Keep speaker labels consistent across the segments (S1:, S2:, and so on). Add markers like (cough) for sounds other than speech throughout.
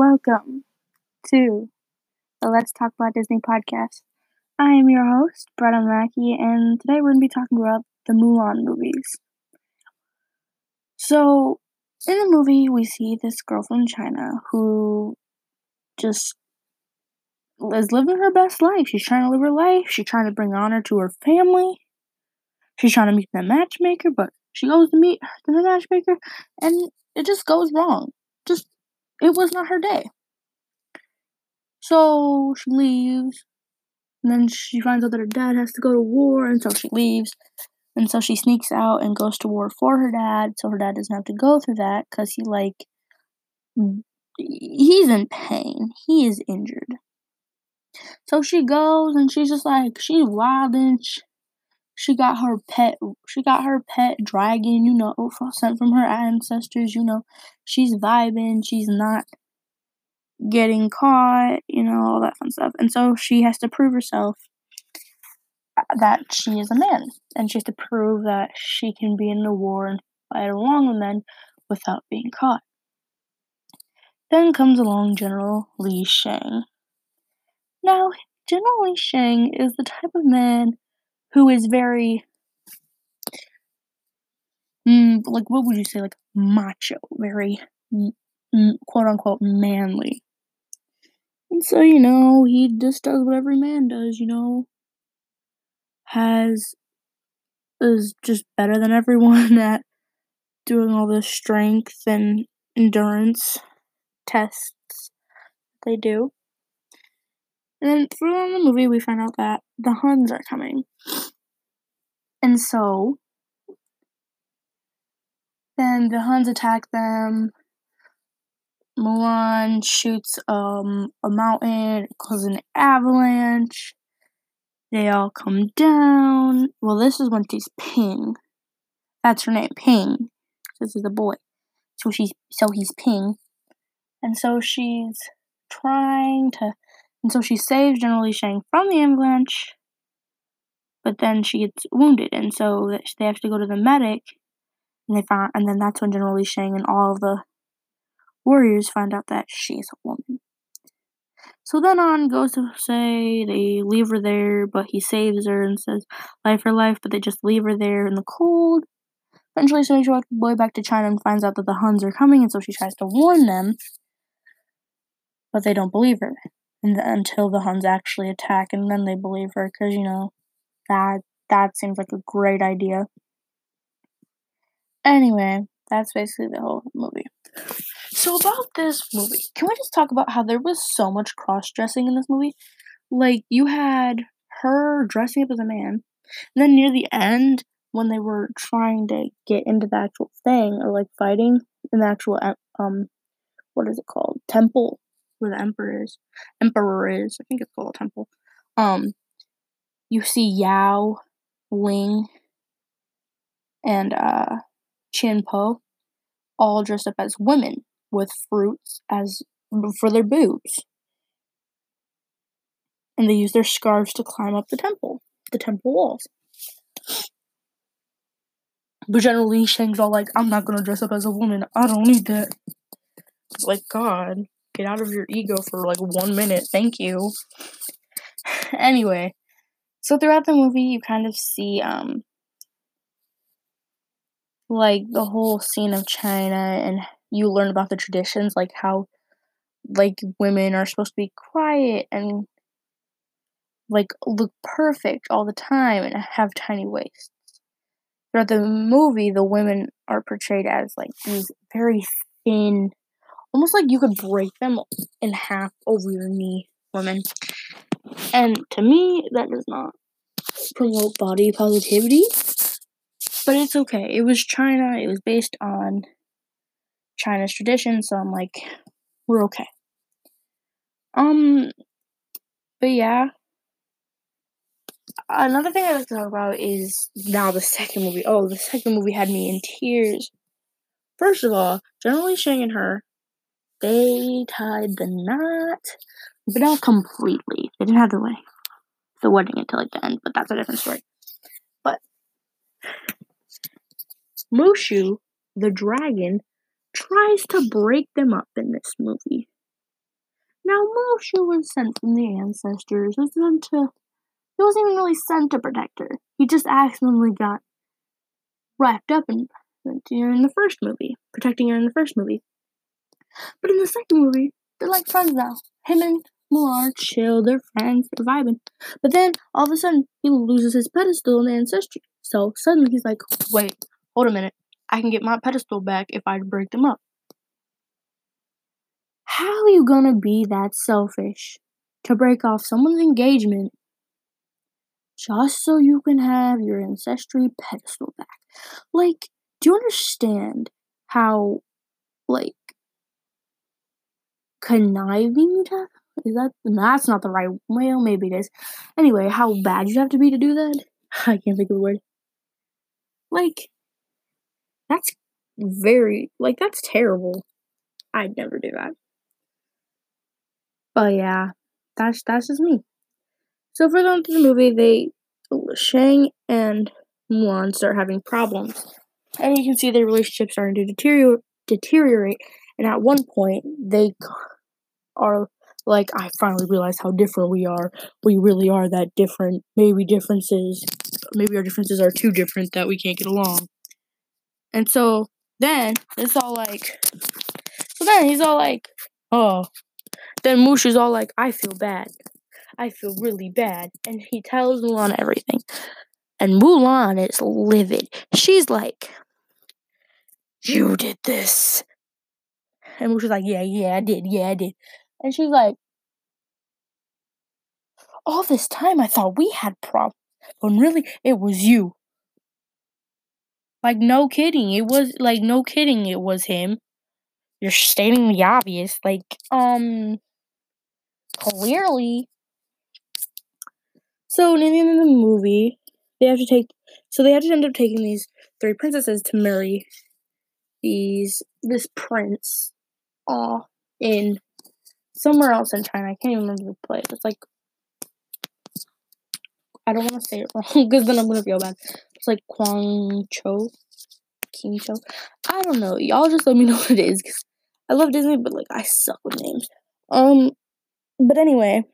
S1: welcome to the Let's Talk About Disney podcast. I am your host, Brett Mackey, and today we're going to be talking about the Mulan movies. So, in the movie, we see this girl from China who just is living her best life. She's trying to live her life, she's trying to bring honor to her family, she's trying to meet the matchmaker, but she goes to meet the matchmaker, and it just goes wrong. Just it was not her day. So she leaves, and then she finds out that her dad has to go to war, and so she leaves. And so she sneaks out and goes to war for her dad, so her dad doesn't have to go through that because he, like, he's in pain. He is injured. So she goes and she's just like, she's wild and She, she got her pet, she got her pet dragon, you know, sent from her ancestors, you know. She's vibing, she's not getting caught, you know, all that fun stuff. And so she has to prove herself uh, that she is a man. And she has to prove that she can be in the war and fight along with men without being caught. Then comes along General Li Shang. Now, General Li Shang is the type of man who is very mm, like what would you say like macho very mm, quote unquote manly. And so you know he just does what every man does you know. Has is just better than everyone (laughs) at doing all the strength and endurance tests they do and then through the movie, we find out that the Huns are coming. And so, then the Huns attack them. Mulan shoots um, a mountain, causes an avalanche. They all come down. Well, this is when she's Ping. That's her name, Ping. This is a boy. So she's so he's Ping. And so she's trying to and so she saves General Li Shang from the avalanche, but then she gets wounded, and so they have to go to the medic, and they find, and then that's when General Li Shang and all the warriors find out that she's a woman. So then on goes to say they leave her there, but he saves her and says life for life, but they just leave her there in the cold. Eventually, so he goes way back to China and finds out that the Huns are coming, and so she tries to warn them, but they don't believe her and the, until the Huns actually attack, and then they believe her because you know that that seems like a great idea. Anyway, that's basically the whole movie. So about this movie, can we just talk about how there was so much cross dressing in this movie? Like you had her dressing up as a man, and then near the end, when they were trying to get into the actual thing or like fighting in the actual um, what is it called temple where the emperor is. Emperor is. I think it's called a temple. Um, you see Yao, Ling, and uh, Chien-Po all dressed up as women with fruits as for their boobs. And they use their scarves to climb up the temple, the temple walls. But General Li Shang's all like, I'm not gonna dress up as a woman. I don't need that. Like, God. Get out of your ego for like one minute. Thank you. (laughs) anyway, so throughout the movie, you kind of see, um, like the whole scene of China and you learn about the traditions, like how, like, women are supposed to be quiet and, like, look perfect all the time and have tiny waists. Throughout the movie, the women are portrayed as, like, these very thin, almost like you could break them in half over your knee, women. And to me, that does not promote body positivity. But it's okay. It was China. It was based on China's tradition, so I'm like, we're okay. Um, but yeah. Another thing I'd like to talk about is now the second movie. Oh, the second movie had me in tears. First of all, General Li Shang and her they tied the knot, but not completely. They didn't have the wedding, the wedding until like the end, but that's a different story. But Mushu, the dragon, tries to break them up in this movie. Now Mushu was sent from the ancestors. Was sent to he wasn't even really sent to protect her. He just accidentally got wrapped up in in the first movie, protecting her in the first movie. But in the second movie, they're like friends now. Him and Mulan chill, they're friends, they're vibing. But then all of a sudden, he loses his pedestal in ancestry. So suddenly he's like, wait, hold a minute. I can get my pedestal back if I break them up. How are you gonna be that selfish to break off someone's engagement just so you can have your ancestry pedestal back? Like, do you understand how, like, conniving is that that's not the right well maybe it is. Anyway how bad you have to be to do that? (laughs) I can't think of the word. Like that's very like that's terrible. I'd never do that. But yeah that's that's just me. So for the, the movie they shang and mulan start having problems. And you can see their relationship starting to deteriorate. And at one point they are like I finally realized how different we are. We really are that different. Maybe differences maybe our differences are too different that we can't get along. And so then it's all like so then he's all like, oh then Mushu's all like, I feel bad. I feel really bad. And he tells Mulan everything. And Mulan is livid. She's like, You did this. And Mushu's like, Yeah, yeah, I did. Yeah, I did. And she's like, All this time I thought we had problems, but really it was you. Like, no kidding. It was, like, no kidding. It was him. You're stating the obvious. Like, um, clearly. So, in the end of the movie, they have to take, so they have to end up taking these three princesses to marry these, this prince, uh, in somewhere else in China. I can't even remember the place. It's like I don't want to say it wrong (laughs) because then I'm gonna feel bad. It's like Guangzhou, Qingzhou. I don't know. Y'all just let me (laughs) know what it is. Cause I love Disney, but like I suck with names. Um, but anyway,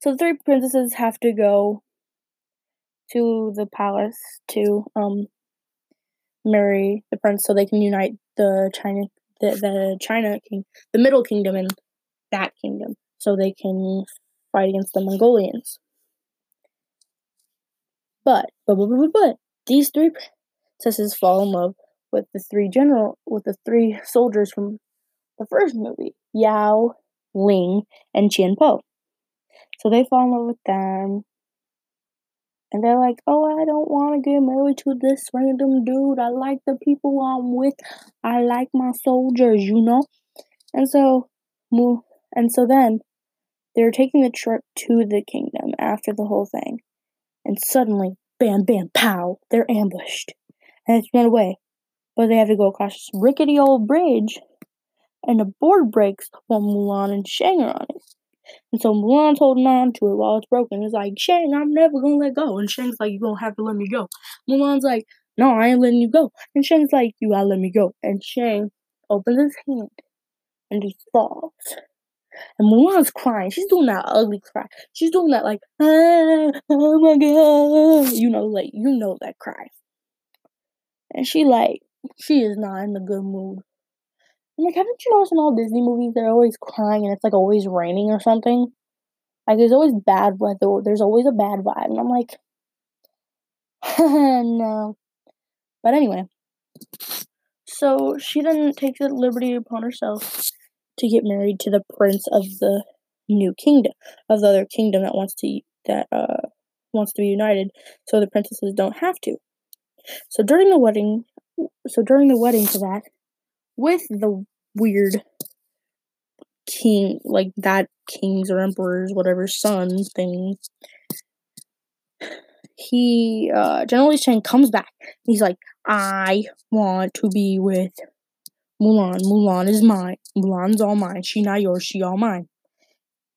S1: so the three princesses have to go to the palace to um marry the prince so they can unite the China the, the China king, the Middle Kingdom, and that kingdom, so they can fight against the Mongolians. But, but, but, but, but these three princesses fall in love with the three general, with the three soldiers from the first movie, Yao, Ling, and Chien-Po. So they fall in love with them, and they're like, oh, I don't want to get married to this random dude. I like the people I'm with. I like my soldiers, you know? And so, and so then they're taking the trip to the kingdom after the whole thing. And suddenly, bam, bam, pow, they're ambushed. And it's run away. But they have to go across this rickety old bridge. And the board breaks while Mulan and Shang are on it. And so Mulan's holding on to it while it's broken. It's like, Shang, I'm never gonna let go. And Shang's like, You're gonna have to let me go. Mulan's like, No, I ain't letting you go. And Shang's like, You gotta let me go. And Shang opens his hand and he falls. And Mulan's crying. She's doing that ugly cry. She's doing that like, ah, oh my god. You know, like you know that cry. And she like, she is not in a good mood. I'm like, haven't you noticed in all Disney movies they're always crying and it's like always raining or something? Like there's always bad weather. There's always a bad vibe, and I'm like, (laughs) no. But anyway, so she then takes the liberty upon herself to get married to the prince of the new kingdom, of the other kingdom that wants to that uh wants to be united, so the princesses don't have to. So during the wedding, so during the wedding to that, with the weird king, like that king's or emperor's, whatever, son thing. He, uh, General Shang comes back. He's like, I want to be with Mulan. Mulan is mine. Mulan's all mine. She not yours. She all mine.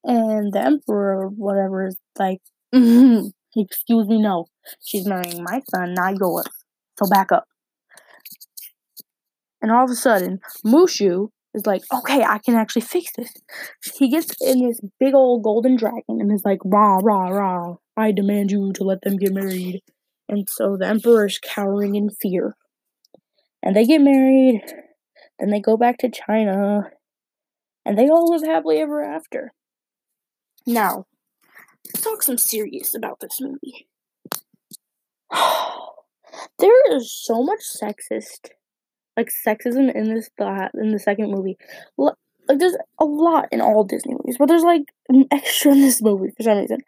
S1: And the emperor, whatever, is like, (laughs) excuse me, no. She's marrying my son, not yours. So back up. And all of a sudden, Mushu is like, okay, I can actually fix this. He gets in this big old golden dragon and is like, rah, rah, rah, I demand you to let them get married. And so the emperor is cowering in fear. And they get married, then they go back to China, and they all live happily ever after. Now, let's talk some serious about this movie. (sighs) there is so much sexist like sexism in this thought in the second movie. Like there's a lot in all Disney movies, but there's like an (laughs) extra in this movie for some reason.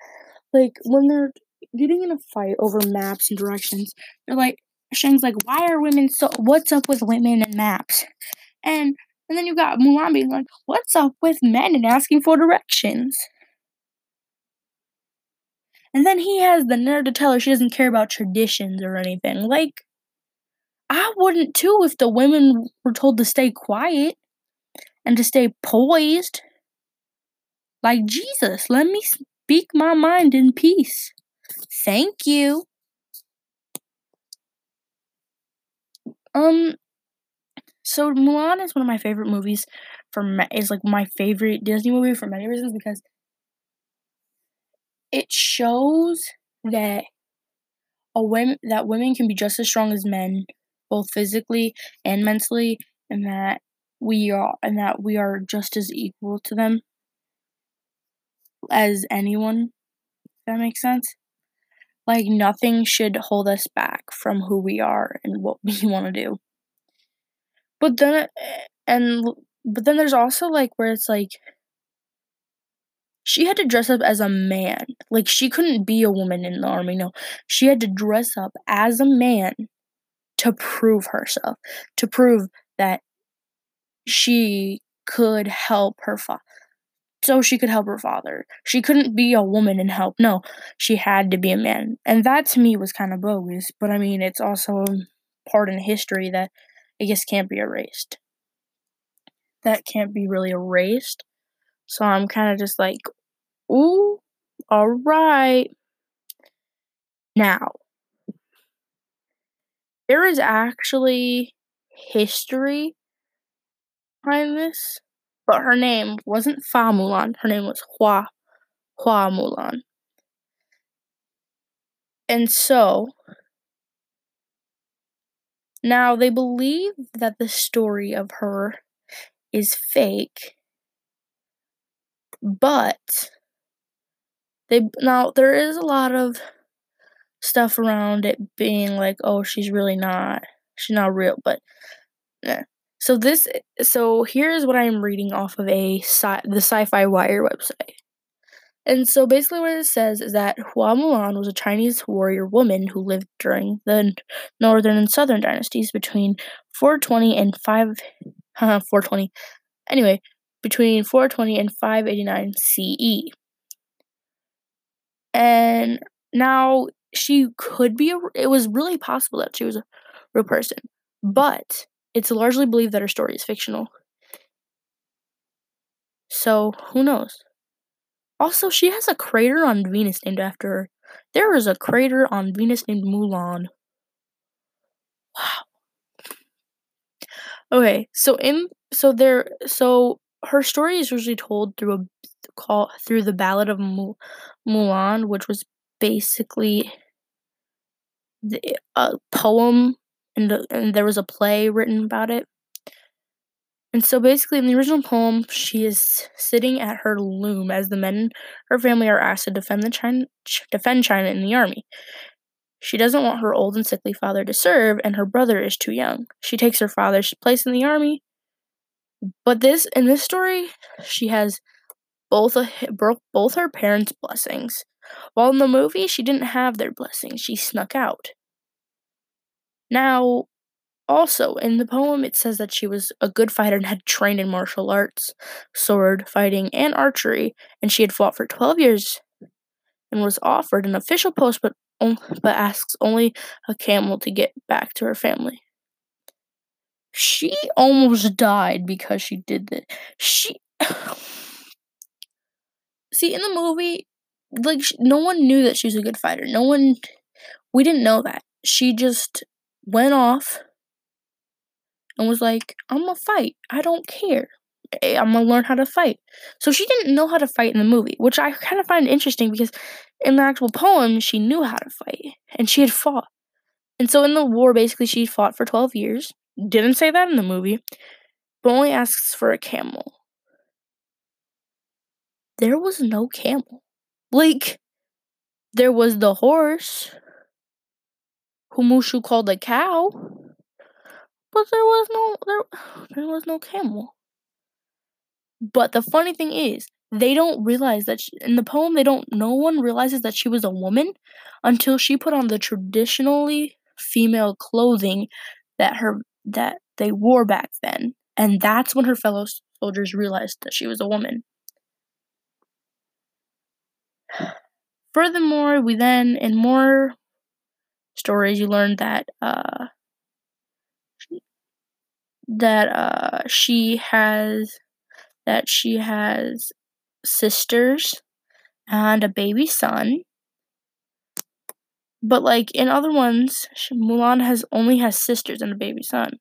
S1: Like when they're getting in a fight over maps and directions, they're like Shang's like, "Why are women so? What's up with women and maps?" And and then you got Mulan being like, "What's up with men and asking for directions?" And then he has the nerve to tell her she doesn't care about traditions or anything. Like, I wouldn't too if the women were told to stay quiet and to stay poised. Like Jesus, let me speak my mind in peace. Thank you. Um so Mulan is one of my favorite movies for is like my favorite Disney movie for many reasons because it shows that a women that women can be just as strong as men both physically and mentally, and that we are and that we are just as equal to them as anyone. If that makes sense. Like nothing should hold us back from who we are and what we (laughs) want to do. But then eh, and but then there's also like where it's like she had to dress up as a man. Like she couldn't be a woman in the army. No, she had to dress up as a man to prove herself, to prove that she could help her father. So she could help her father. She couldn't be a woman and help. No, she had to be a man. And that to me was kind of bogus. But I mean, it's also part in history that I guess can't be erased. That can't be really erased. So I'm kind of just like, ooh, all right. Now, there is actually history behind this, but her name wasn't Fa Mulan. Her name was Hua Hua Mulan. And so now they believe that the story of her is fake, but they now there is a lot of stuff around it being like, oh, she's really not, she's not real, but yeah. So this, so here's what I'm reading off of a sci- the Sci-Fi Wire website. And so basically, what it says is that Hua Mulan was a Chinese warrior woman who lived during the northern and southern dynasties between 420 and 5 (laughs) uh, 420. Anyway, between 420 and 589 CE. And now she could be a, it was really possible that she was a real person but it's largely believed that her story is fictional. So who knows? Also she has a crater on venus named after her. There is a crater on venus named mulan. Wow. Okay so in so there so her story is usually told through a call through the ballad of mulan which was basically the, a poem and, the, and there was a play written about it. And so basically, in the original poem, she is sitting at her loom as the men her family are asked to defend the China, defend China in the army. She doesn't want her old and sickly father to serve, and her brother is too young. She takes her father's place in the army, but this in this story, she has both a, both her parents' blessings. While in the movie, she didn't have their blessing, she snuck out. Now, also, in the poem, it says that she was a good fighter and had trained in martial arts, sword fighting, and archery, and she had fought for 12 years and was offered an official post but, but asks only a camel to get back to her family. She almost died because she did that. She. (sighs) See, in the movie, like no one knew that she was a good fighter. No one we didn't know that. She just went off and was like, I'm gonna fight. I don't care. I'm gonna learn how to fight. So she didn't know how to fight in the movie, which I kind of find interesting because in the actual poem, she knew how to fight and she had fought. And so in the war, basically, she fought for 12 years. Didn't say that in the movie, but only asks for a camel. There was no camel. Like, there was the horse, who Mushu called a cow, but there was no there, there was no camel. But the funny thing is, they don't realize that she, in the poem they don't no one realizes that she was a woman until she put on the traditionally female clothing that her that they wore back then. And that's when her fellow soldiers realized that she was a woman. Furthermore, we then, in more stories, you learn that uh, that uh, she has that she has sisters and a baby son. But like in other ones, Mulan has only has sisters and a baby son.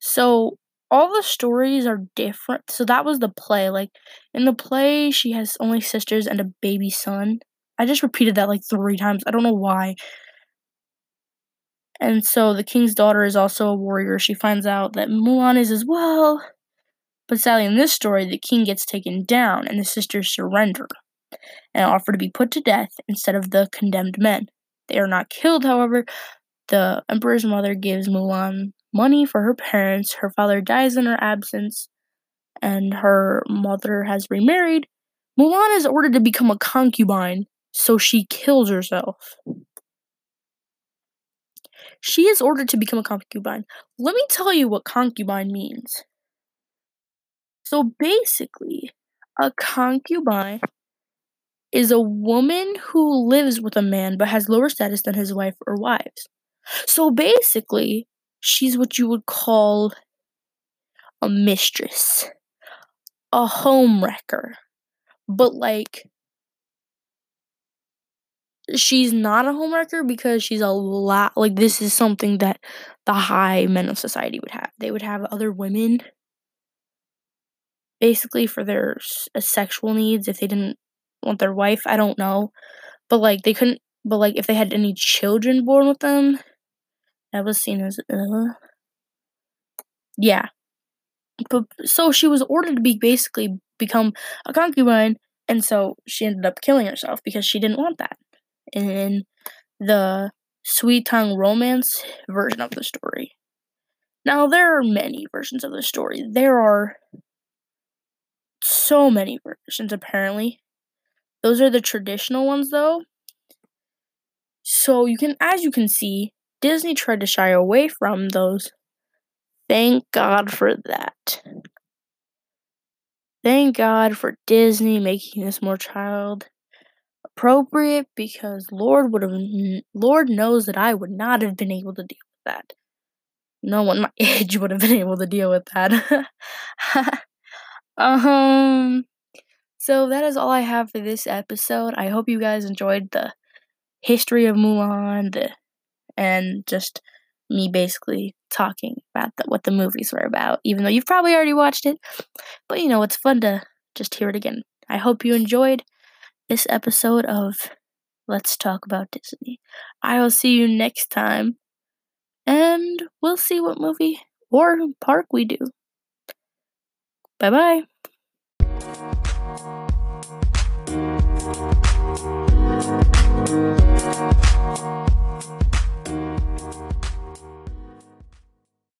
S1: So all the stories are different. So that was the play. Like in the play, she has only sisters and a baby son. I just repeated that like three times. I don't know why. And so the king's daughter is also a warrior. She finds out that Mulan is as well. But sadly, in this story, the king gets taken down and the sisters surrender and offer to be put to death instead of the condemned men. They are not killed, however. The emperor's mother gives Mulan money for her parents. Her father dies in her absence, and her mother has remarried. Mulan is ordered to become a concubine, so she kills herself. She is ordered to become a concubine. Let me tell you what concubine means. So basically, a concubine is a woman who lives with a man but has lower status than his wife or wives. So basically, she's what you would call a mistress, a home wrecker. But like she's not a homewrecker because she's a lot like this is something that the high men of society would have. They would have other women basically for their uh, sexual needs if they didn't want their wife. I don't know, but like they couldn't. But like if they had any children born with them, that was seen as uh, yeah. But so she was ordered to be basically become a concubine, and so she ended up killing herself because she didn't want that in the Sui Tang Romance version of the story. Now, there are many versions of the story. There are so many versions, apparently. Those are the traditional ones, though. So, you can, as you can see, Disney tried to shy away from those. Thank God for that. Thank God for Disney making this more child appropriate because Lord would have Lord knows that I would not have been able to deal with that. No one my (laughs) age would have been able to deal with that. (laughs) um so that is all I have for this episode. I hope you guys enjoyed the history of Mulan the, and just me basically talking about the, what the movies were about, even though you've probably already watched it. But you know, it's fun to just hear it again. I hope you enjoyed this episode of Let's Talk About Disney. I will see you next time, and we'll see what movie or park we do. Bye bye.